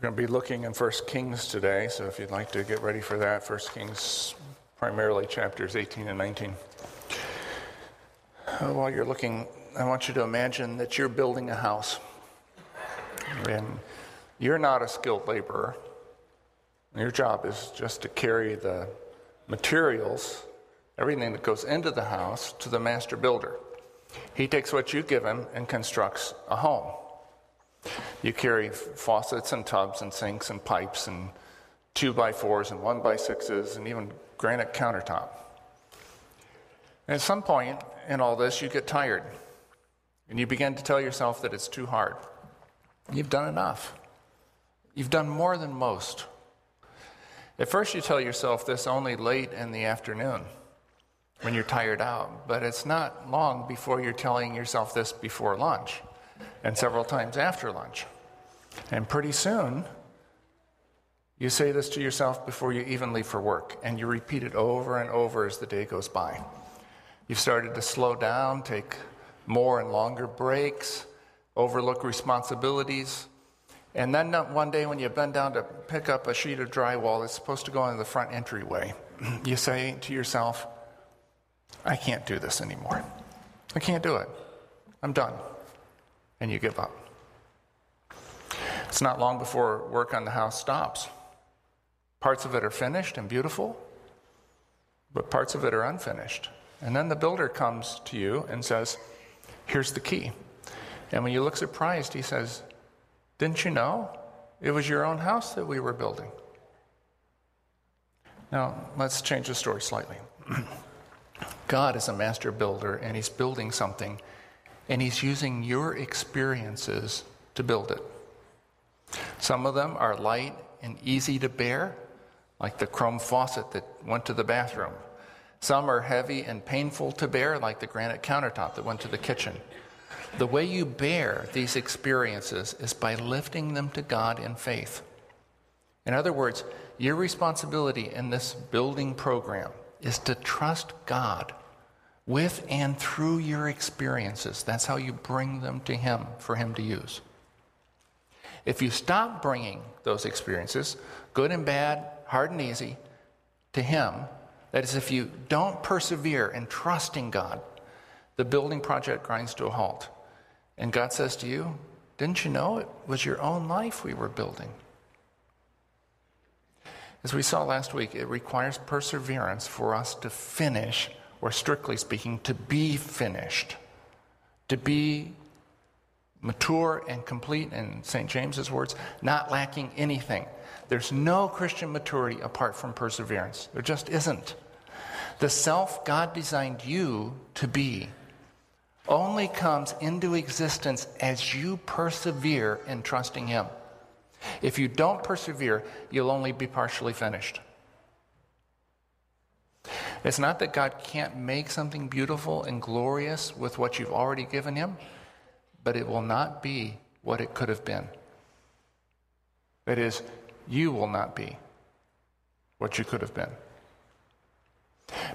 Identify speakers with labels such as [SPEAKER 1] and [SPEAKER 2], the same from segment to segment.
[SPEAKER 1] We're going to be looking in 1 Kings today, so if you'd like to get ready for that, 1 Kings, primarily chapters 18 and 19. Uh, while you're looking, I want you to imagine that you're building a house. And you're not a skilled laborer. Your job is just to carry the materials, everything that goes into the house, to the master builder. He takes what you give him and constructs a home. You carry faucets and tubs and sinks and pipes and two by fours and one by sixes and even granite countertop. And at some point in all this, you get tired and you begin to tell yourself that it's too hard. You've done enough. You've done more than most. At first, you tell yourself this only late in the afternoon when you're tired out, but it's not long before you're telling yourself this before lunch and several times after lunch. And pretty soon, you say this to yourself before you even leave for work, and you repeat it over and over as the day goes by. You've started to slow down, take more and longer breaks, overlook responsibilities. And then one day, when you bend down to pick up a sheet of drywall that's supposed to go into the front entryway, you say to yourself, I can't do this anymore. I can't do it. I'm done and you give up. It's not long before work on the house stops. Parts of it are finished and beautiful, but parts of it are unfinished. And then the builder comes to you and says, Here's the key. And when you look surprised, he says, Didn't you know? It was your own house that we were building. Now, let's change the story slightly. God is a master builder, and he's building something and He's using your experiences to build it. Some of them are light and easy to bear, like the chrome faucet that went to the bathroom. Some are heavy and painful to bear, like the granite countertop that went to the kitchen. The way you bear these experiences is by lifting them to God in faith. In other words, your responsibility in this building program is to trust God with and through your experiences. That's how you bring them to Him for Him to use. If you stop bringing those experiences, good and bad, hard and easy, to Him, that is, if you don't persevere in trusting God, the building project grinds to a halt. And God says to you, Didn't you know it was your own life we were building? As we saw last week, it requires perseverance for us to finish or strictly speaking, to be finished, to be mature and complete, in St. James's words, not lacking anything. There's no Christian maturity apart from perseverance. There just isn't. The self God designed you to be only comes into existence as you persevere in trusting Him. If you don't persevere, you'll only be partially finished. It's not that God can't make something beautiful and glorious with what you've already given him, but it will not be what it could have been. That is, you will not be what you could have been.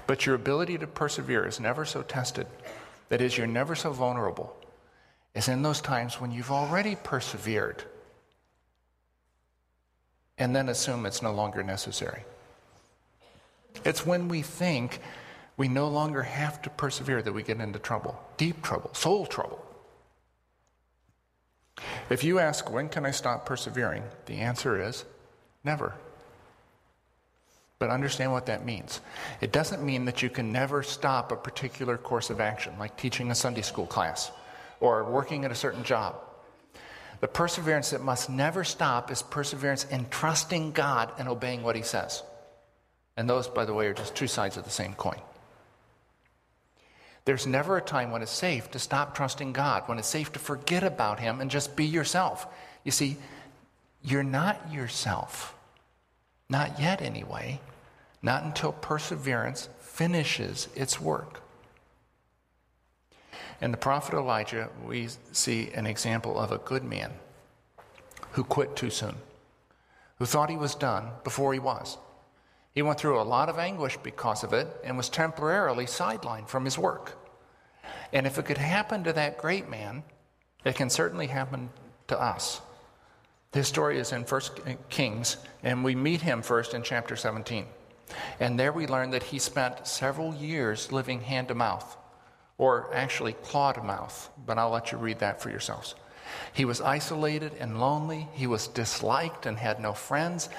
[SPEAKER 1] But your ability to persevere is never so tested. That is, you're never so vulnerable as in those times when you've already persevered and then assume it's no longer necessary. It's when we think we no longer have to persevere that we get into trouble, deep trouble, soul trouble. If you ask, when can I stop persevering? The answer is never. But understand what that means. It doesn't mean that you can never stop a particular course of action, like teaching a Sunday school class or working at a certain job. The perseverance that must never stop is perseverance in trusting God and obeying what He says. And those, by the way, are just two sides of the same coin. There's never a time when it's safe to stop trusting God, when it's safe to forget about Him and just be yourself. You see, you're not yourself. Not yet, anyway. Not until perseverance finishes its work. In the prophet Elijah, we see an example of a good man who quit too soon, who thought he was done before he was. He went through a lot of anguish because of it and was temporarily sidelined from his work. And if it could happen to that great man, it can certainly happen to us. His story is in 1 Kings, and we meet him first in chapter 17. And there we learn that he spent several years living hand to mouth, or actually claw to mouth, but I'll let you read that for yourselves. He was isolated and lonely, he was disliked and had no friends.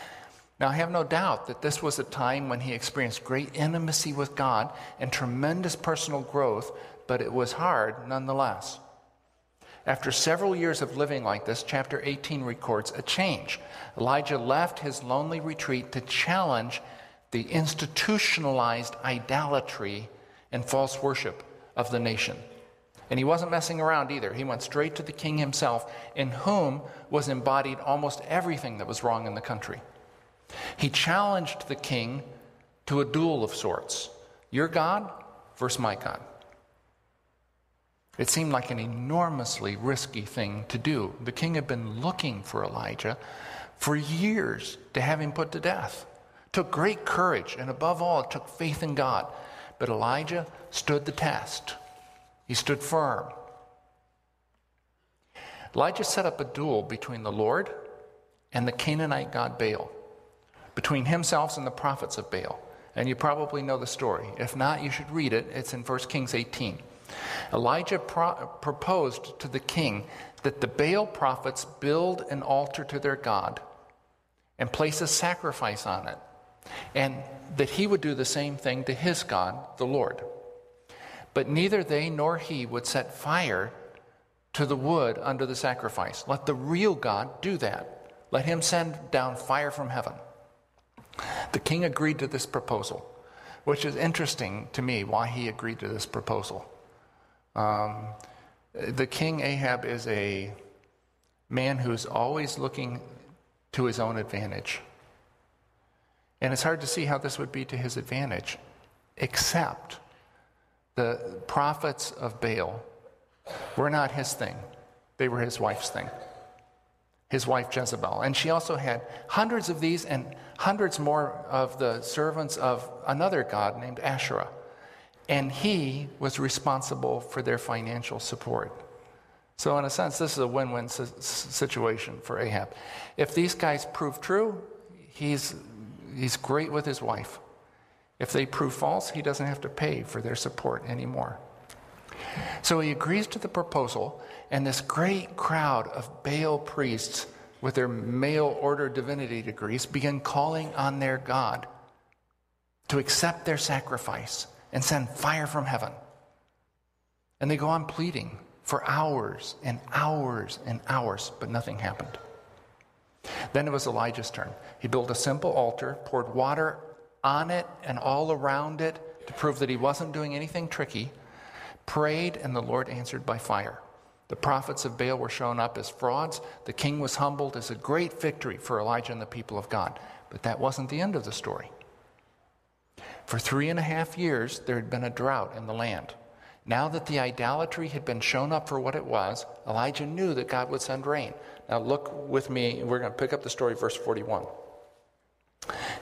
[SPEAKER 1] Now, I have no doubt that this was a time when he experienced great intimacy with God and tremendous personal growth, but it was hard nonetheless. After several years of living like this, chapter 18 records a change. Elijah left his lonely retreat to challenge the institutionalized idolatry and false worship of the nation. And he wasn't messing around either. He went straight to the king himself, in whom was embodied almost everything that was wrong in the country. He challenged the king to a duel of sorts your God versus my God. It seemed like an enormously risky thing to do. The king had been looking for Elijah for years to have him put to death. It took great courage, and above all, it took faith in God. But Elijah stood the test, he stood firm. Elijah set up a duel between the Lord and the Canaanite god Baal, between himself and the prophets of Baal. And you probably know the story. If not, you should read it. It's in 1 Kings 18. Elijah pro- proposed to the king that the Baal prophets build an altar to their God and place a sacrifice on it, and that he would do the same thing to his God, the Lord. But neither they nor he would set fire to the wood under the sacrifice. Let the real God do that. Let him send down fire from heaven. The king agreed to this proposal, which is interesting to me why he agreed to this proposal. Um, the king Ahab is a man who's always looking to his own advantage. And it's hard to see how this would be to his advantage, except the prophets of Baal were not his thing, they were his wife's thing. His wife Jezebel. And she also had hundreds of these and hundreds more of the servants of another god named Asherah and he was responsible for their financial support. So, in a sense, this is a win win situation for Ahab. If these guys prove true, he's, he's great with his wife. If they prove false, he doesn't have to pay for their support anymore. So he agrees to the proposal, and this great crowd of Baal priests with their mail order divinity degrees begin calling on their God to accept their sacrifice and send fire from heaven. And they go on pleading for hours and hours and hours, but nothing happened. Then it was Elijah's turn. He built a simple altar, poured water on it and all around it to prove that he wasn't doing anything tricky, prayed, and the Lord answered by fire. The prophets of Baal were shown up as frauds. The king was humbled as a great victory for Elijah and the people of God. But that wasn't the end of the story. For three and a half years, there had been a drought in the land. Now that the idolatry had been shown up for what it was, Elijah knew that God would send rain. Now, look with me, we're going to pick up the story, verse 41.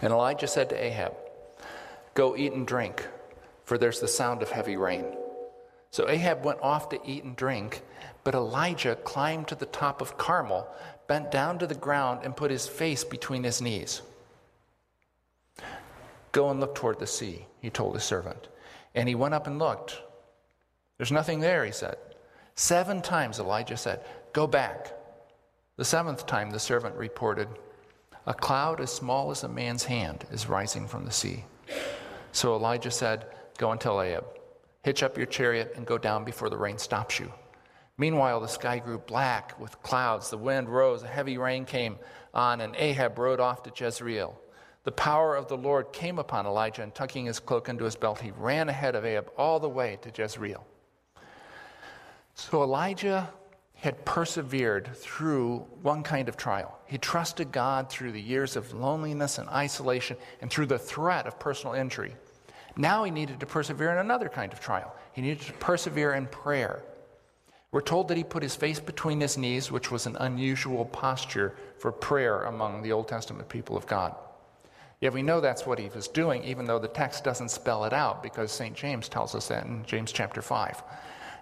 [SPEAKER 1] And Elijah said to Ahab, Go eat and drink, for there's the sound of heavy rain. So Ahab went off to eat and drink, but Elijah climbed to the top of Carmel, bent down to the ground, and put his face between his knees. Go and look toward the sea, he told his servant. And he went up and looked. There's nothing there, he said. Seven times Elijah said, Go back. The seventh time the servant reported, A cloud as small as a man's hand is rising from the sea. So Elijah said, Go and tell Ahab, hitch up your chariot and go down before the rain stops you. Meanwhile, the sky grew black with clouds. The wind rose, a heavy rain came on, and Ahab rode off to Jezreel. The power of the Lord came upon Elijah, and tucking his cloak into his belt, he ran ahead of Ahab all the way to Jezreel. So Elijah had persevered through one kind of trial. He trusted God through the years of loneliness and isolation and through the threat of personal injury. Now he needed to persevere in another kind of trial. He needed to persevere in prayer. We're told that he put his face between his knees, which was an unusual posture for prayer among the Old Testament people of God. Yet we know that's what he was doing, even though the text doesn't spell it out, because St. James tells us that in James chapter 5.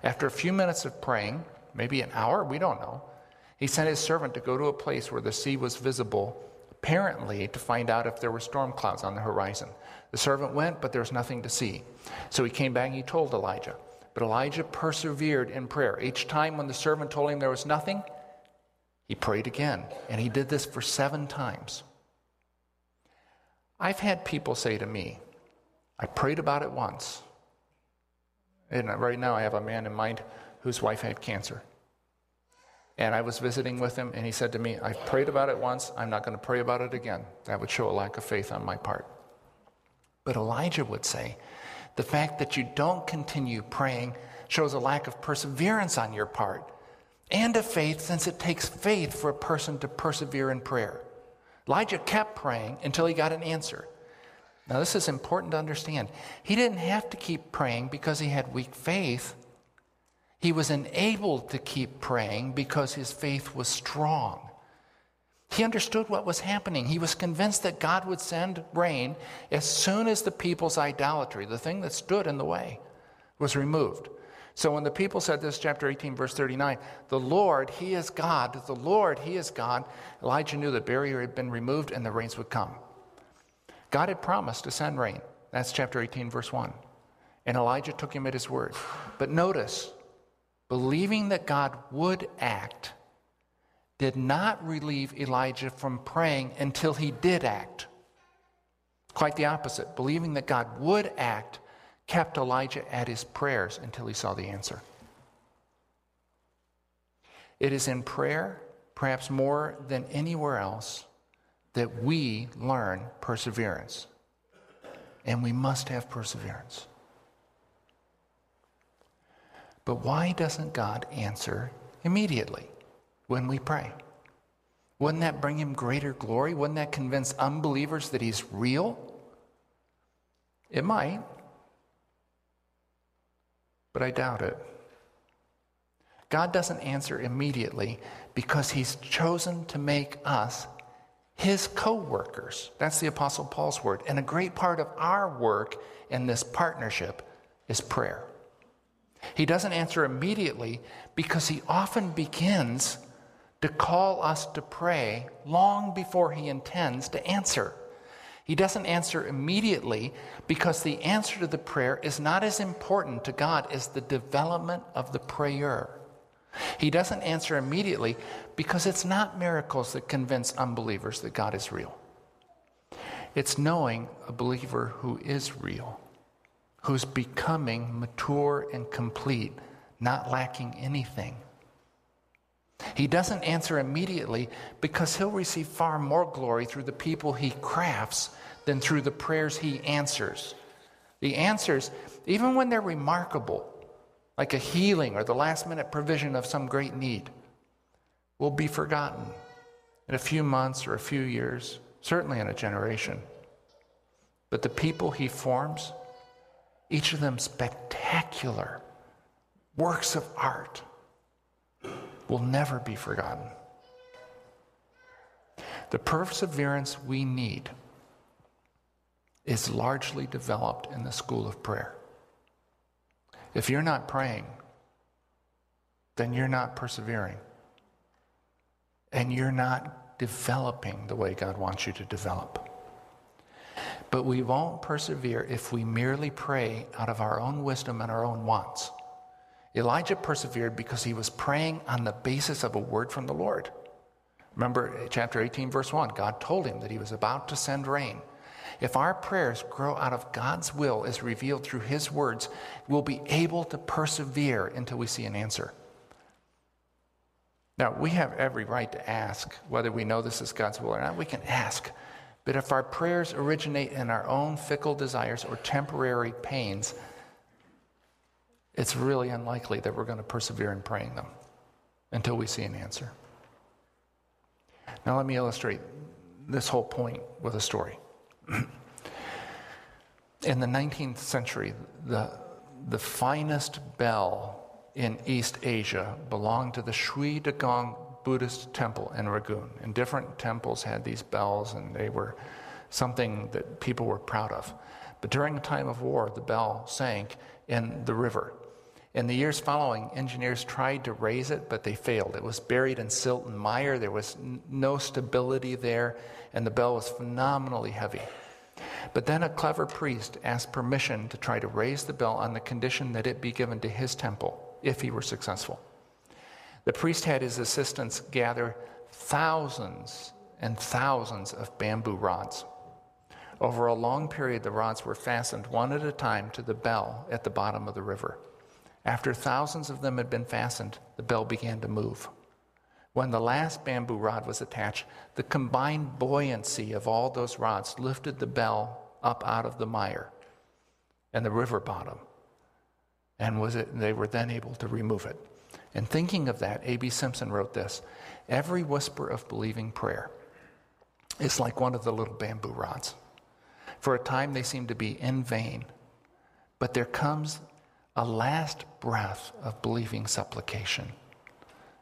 [SPEAKER 1] After a few minutes of praying, maybe an hour, we don't know, He sent his servant to go to a place where the sea was visible, apparently to find out if there were storm clouds on the horizon. The servant went, but there was nothing to see. So he came back and he told Elijah. But Elijah persevered in prayer. Each time when the servant told him there was nothing, he prayed again. And he did this for seven times. I've had people say to me, I prayed about it once. And right now I have a man in mind whose wife had cancer. And I was visiting with him, and he said to me, I've prayed about it once, I'm not going to pray about it again. That would show a lack of faith on my part. But Elijah would say, the fact that you don't continue praying shows a lack of perseverance on your part and of faith, since it takes faith for a person to persevere in prayer. Elijah kept praying until he got an answer. Now, this is important to understand. He didn't have to keep praying because he had weak faith. He was enabled to keep praying because his faith was strong. He understood what was happening. He was convinced that God would send rain as soon as the people's idolatry, the thing that stood in the way, was removed. So when the people said this, chapter 18, verse 39, the Lord, He is God, the Lord, He is God, Elijah knew the barrier had been removed and the rains would come. God had promised to send rain. That's chapter 18, verse 1. And Elijah took him at his word. But notice, believing that God would act did not relieve Elijah from praying until he did act. Quite the opposite. Believing that God would act kept Elijah at his prayers until he saw the answer. It is in prayer, perhaps more than anywhere else, that we learn perseverance. And we must have perseverance. But why doesn't God answer immediately? when we pray. Wouldn't that bring him greater glory? Wouldn't that convince unbelievers that he's real? It might, but I doubt it. God doesn't answer immediately because he's chosen to make us his co workers. That's the Apostle Paul's word. And a great part of our work in this partnership is prayer. He doesn't answer immediately because he often begins to call us to pray long before he intends to answer. He doesn't answer immediately because the answer to the prayer is not as important to God as the development of the prayer. He doesn't answer immediately because it's not miracles that convince unbelievers that God is real. It's knowing a believer who is real, who's becoming mature and complete, not lacking anything. He doesn't answer immediately because he'll receive far more glory through the people he crafts than through the prayers he answers. The answers, even when they're remarkable, like a healing or the last minute provision of some great need, will be forgotten in a few months or a few years, certainly in a generation. But the people he forms, each of them spectacular works of art will never be forgotten. The perseverance we need is largely developed in the school of prayer. If you're not praying, then you're not persevering. And you're not developing the way God wants you to develop. But we won't persevere if we merely pray out of our own wisdom and our own wants. Elijah persevered because he was praying on the basis of a word from the Lord. Remember eh, chapter 18, verse 1 God told him that he was about to send rain. If our prayers grow out of God's will as revealed through his words, we'll be able to persevere until we see an answer. Now, we have every right to ask whether we know this is God's will or not. We can ask. But if our prayers originate in our own fickle desires or temporary pains, it's really unlikely that we're going to persevere in praying them until we see an answer. Now, let me illustrate this whole point with a story. in the 19th century, the, the finest bell in East Asia belonged to the Shwe Dagon Buddhist temple in Rangoon. And different temples had these bells, and they were something that people were proud of. But during a time of war, the bell sank in the river. In the years following, engineers tried to raise it, but they failed. It was buried in silt and mire. There was n- no stability there, and the bell was phenomenally heavy. But then a clever priest asked permission to try to raise the bell on the condition that it be given to his temple if he were successful. The priest had his assistants gather thousands and thousands of bamboo rods. Over a long period, the rods were fastened one at a time to the bell at the bottom of the river. After thousands of them had been fastened, the bell began to move. When the last bamboo rod was attached, the combined buoyancy of all those rods lifted the bell up out of the mire and the river bottom. And was it, they were then able to remove it. And thinking of that, A.B. Simpson wrote this Every whisper of believing prayer is like one of the little bamboo rods. For a time, they seem to be in vain, but there comes a last breath of believing supplication,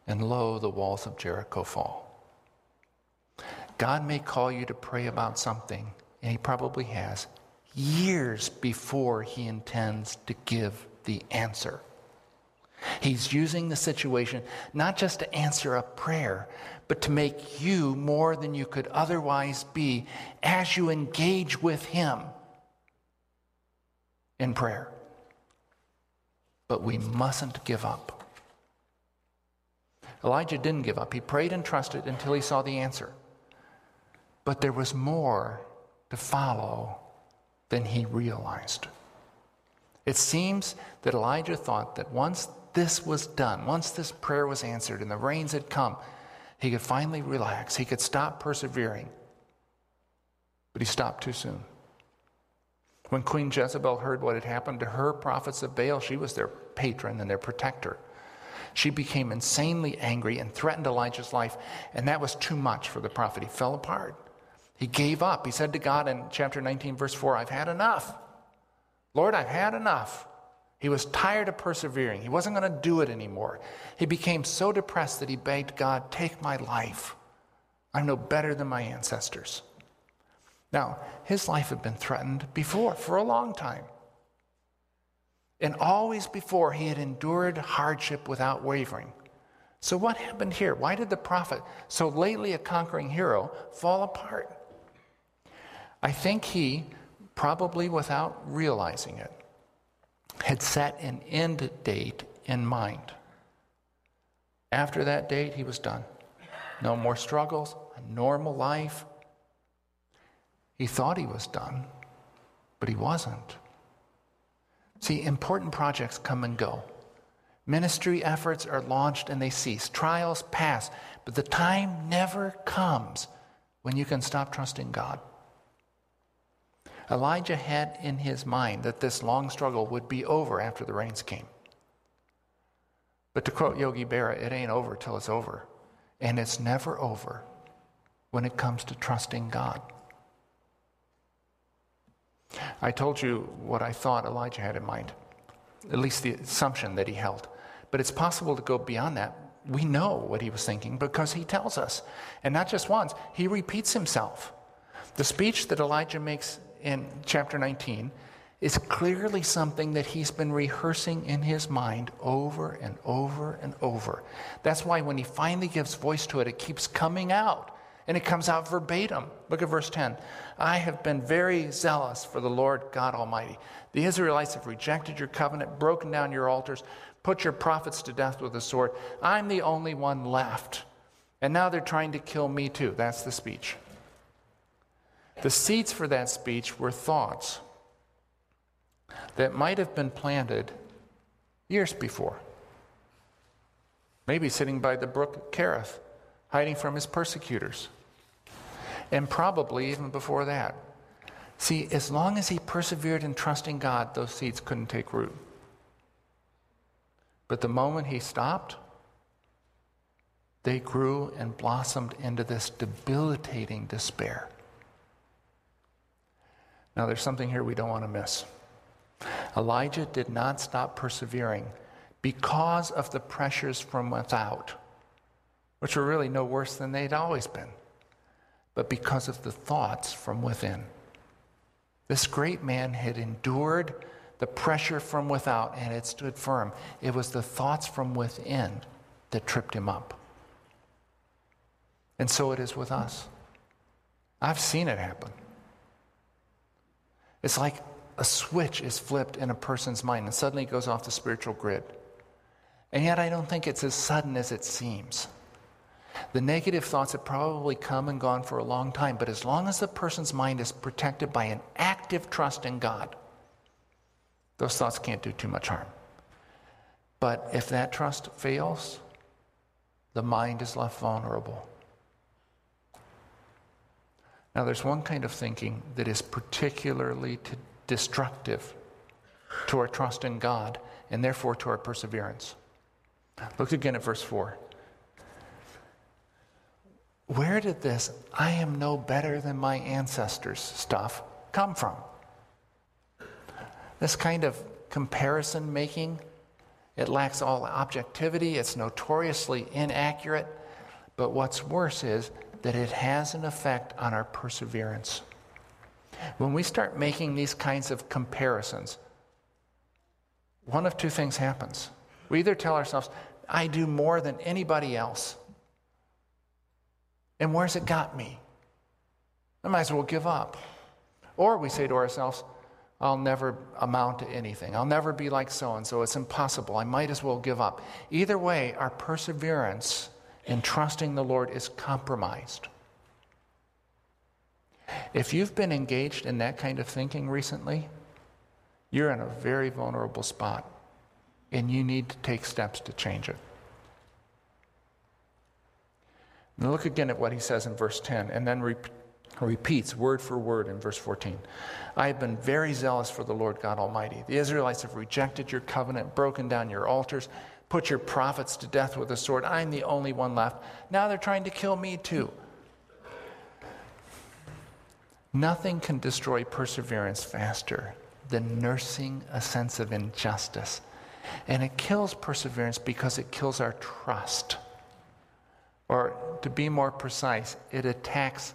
[SPEAKER 1] and lo, the walls of Jericho fall. God may call you to pray about something, and He probably has, years before He intends to give the answer. He's using the situation not just to answer a prayer, but to make you more than you could otherwise be as you engage with Him in prayer. But we mustn't give up. Elijah didn't give up. He prayed and trusted until he saw the answer. But there was more to follow than he realized. It seems that Elijah thought that once this was done, once this prayer was answered and the rains had come, he could finally relax. He could stop persevering. But he stopped too soon. When Queen Jezebel heard what had happened to her prophets of Baal, she was their patron and their protector. She became insanely angry and threatened Elijah's life, and that was too much for the prophet. He fell apart. He gave up. He said to God in chapter 19, verse 4, I've had enough. Lord, I've had enough. He was tired of persevering. He wasn't going to do it anymore. He became so depressed that he begged God, Take my life. I'm no better than my ancestors. Now, his life had been threatened before, for a long time. And always before, he had endured hardship without wavering. So, what happened here? Why did the prophet, so lately a conquering hero, fall apart? I think he, probably without realizing it, had set an end date in mind. After that date, he was done. No more struggles, a normal life. He thought he was done, but he wasn't. See, important projects come and go. Ministry efforts are launched and they cease. Trials pass, but the time never comes when you can stop trusting God. Elijah had in his mind that this long struggle would be over after the rains came. But to quote Yogi Berra, it ain't over till it's over. And it's never over when it comes to trusting God. I told you what I thought Elijah had in mind, at least the assumption that he held. But it's possible to go beyond that. We know what he was thinking because he tells us. And not just once, he repeats himself. The speech that Elijah makes in chapter 19 is clearly something that he's been rehearsing in his mind over and over and over. That's why when he finally gives voice to it, it keeps coming out. And it comes out verbatim. Look at verse 10. I have been very zealous for the Lord God Almighty. The Israelites have rejected your covenant, broken down your altars, put your prophets to death with a sword. I'm the only one left. And now they're trying to kill me too. That's the speech. The seeds for that speech were thoughts that might have been planted years before. Maybe sitting by the brook Kerith, hiding from his persecutors. And probably even before that. See, as long as he persevered in trusting God, those seeds couldn't take root. But the moment he stopped, they grew and blossomed into this debilitating despair. Now, there's something here we don't want to miss. Elijah did not stop persevering because of the pressures from without, which were really no worse than they'd always been, but because of the thoughts from within. This great man had endured the pressure from without, and it stood firm. It was the thoughts from within that tripped him up. And so it is with us. I've seen it happen. It's like a switch is flipped in a person's mind and suddenly it goes off the spiritual grid. And yet, I don't think it's as sudden as it seems. The negative thoughts have probably come and gone for a long time, but as long as the person's mind is protected by an active trust in God, those thoughts can't do too much harm. But if that trust fails, the mind is left vulnerable. Now, there's one kind of thinking that is particularly destructive to our trust in God and therefore to our perseverance. Look again at verse 4. Where did this, I am no better than my ancestors stuff come from? This kind of comparison making, it lacks all objectivity, it's notoriously inaccurate, but what's worse is that it has an effect on our perseverance. When we start making these kinds of comparisons, one of two things happens. We either tell ourselves, I do more than anybody else. And where's it got me? I might as well give up. Or we say to ourselves, I'll never amount to anything. I'll never be like so and so. It's impossible. I might as well give up. Either way, our perseverance in trusting the Lord is compromised. If you've been engaged in that kind of thinking recently, you're in a very vulnerable spot and you need to take steps to change it. Now look again at what he says in verse 10 and then re- repeats word for word in verse 14. I have been very zealous for the Lord God Almighty. The Israelites have rejected your covenant, broken down your altars, put your prophets to death with a sword. I'm the only one left. Now they're trying to kill me too. Nothing can destroy perseverance faster than nursing a sense of injustice. And it kills perseverance because it kills our trust. Or to be more precise, it attacks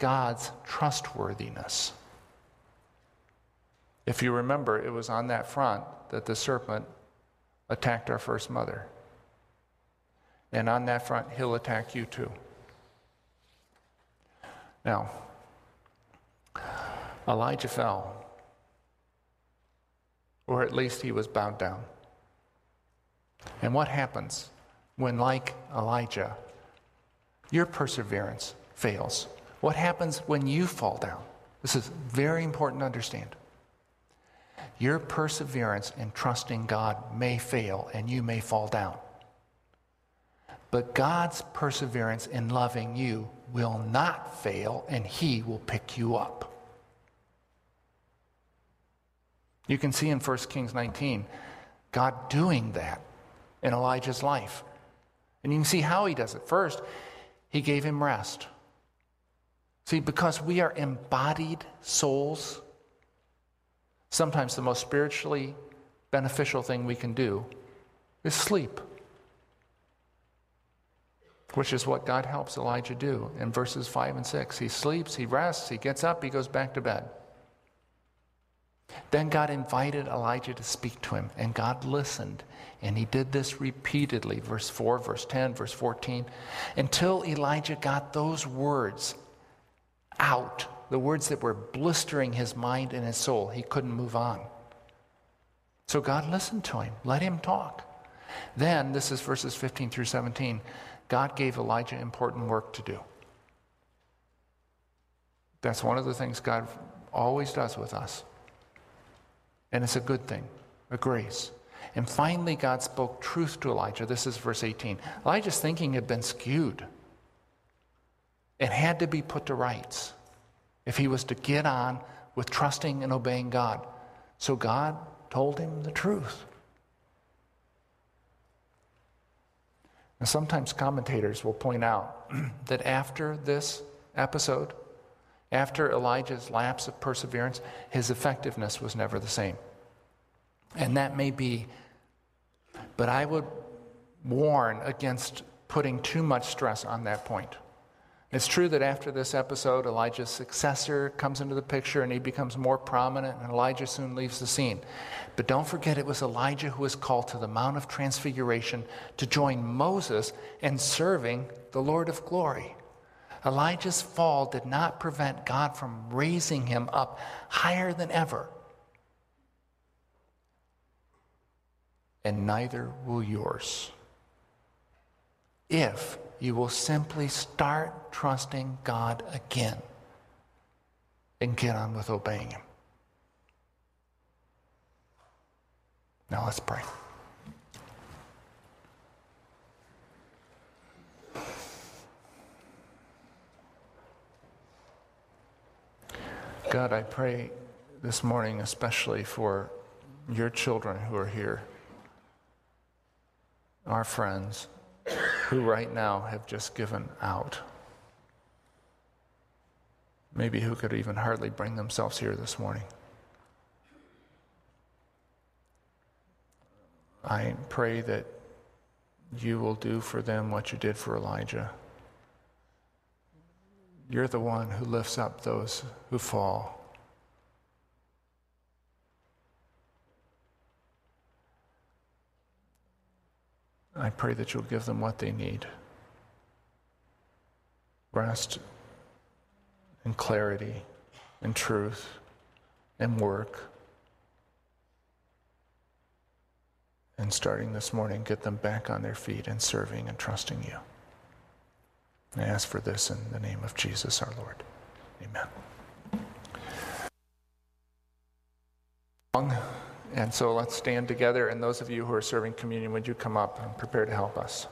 [SPEAKER 1] God's trustworthiness. If you remember, it was on that front that the serpent attacked our first mother. And on that front, he'll attack you too. Now, Elijah fell, or at least he was bowed down. And what happens when, like Elijah, your perseverance fails? What happens when you fall down? This is very important to understand. Your perseverance in trusting God may fail and you may fall down. But God's perseverance in loving you will not fail and He will pick you up. You can see in 1 Kings 19 God doing that in Elijah's life. And you can see how he does it. First, he gave him rest. See, because we are embodied souls, sometimes the most spiritually beneficial thing we can do is sleep, which is what God helps Elijah do in verses 5 and 6. He sleeps, he rests, he gets up, he goes back to bed. Then God invited Elijah to speak to him, and God listened. And he did this repeatedly, verse 4, verse 10, verse 14, until Elijah got those words out, the words that were blistering his mind and his soul. He couldn't move on. So God listened to him, let him talk. Then, this is verses 15 through 17, God gave Elijah important work to do. That's one of the things God always does with us. And it's a good thing, a grace. And finally, God spoke truth to Elijah. This is verse 18. Elijah's thinking had been skewed. It had to be put to rights if he was to get on with trusting and obeying God. So God told him the truth. And sometimes commentators will point out that after this episode, after Elijah's lapse of perseverance, his effectiveness was never the same. And that may be, but I would warn against putting too much stress on that point. It's true that after this episode, Elijah's successor comes into the picture and he becomes more prominent, and Elijah soon leaves the scene. But don't forget, it was Elijah who was called to the Mount of Transfiguration to join Moses in serving the Lord of glory. Elijah's fall did not prevent God from raising him up higher than ever. And neither will yours. If you will simply start trusting God again and get on with obeying Him. Now let's pray. God, I pray this morning especially for your children who are here, our friends who right now have just given out. Maybe who could even hardly bring themselves here this morning. I pray that you will do for them what you did for Elijah. You're the one who lifts up those who fall. I pray that you'll give them what they need rest and clarity and truth and work. And starting this morning, get them back on their feet and serving and trusting you. I ask for this in the name of Jesus our Lord. Amen. And so let's stand together. And those of you who are serving communion, would you come up and prepare to help us?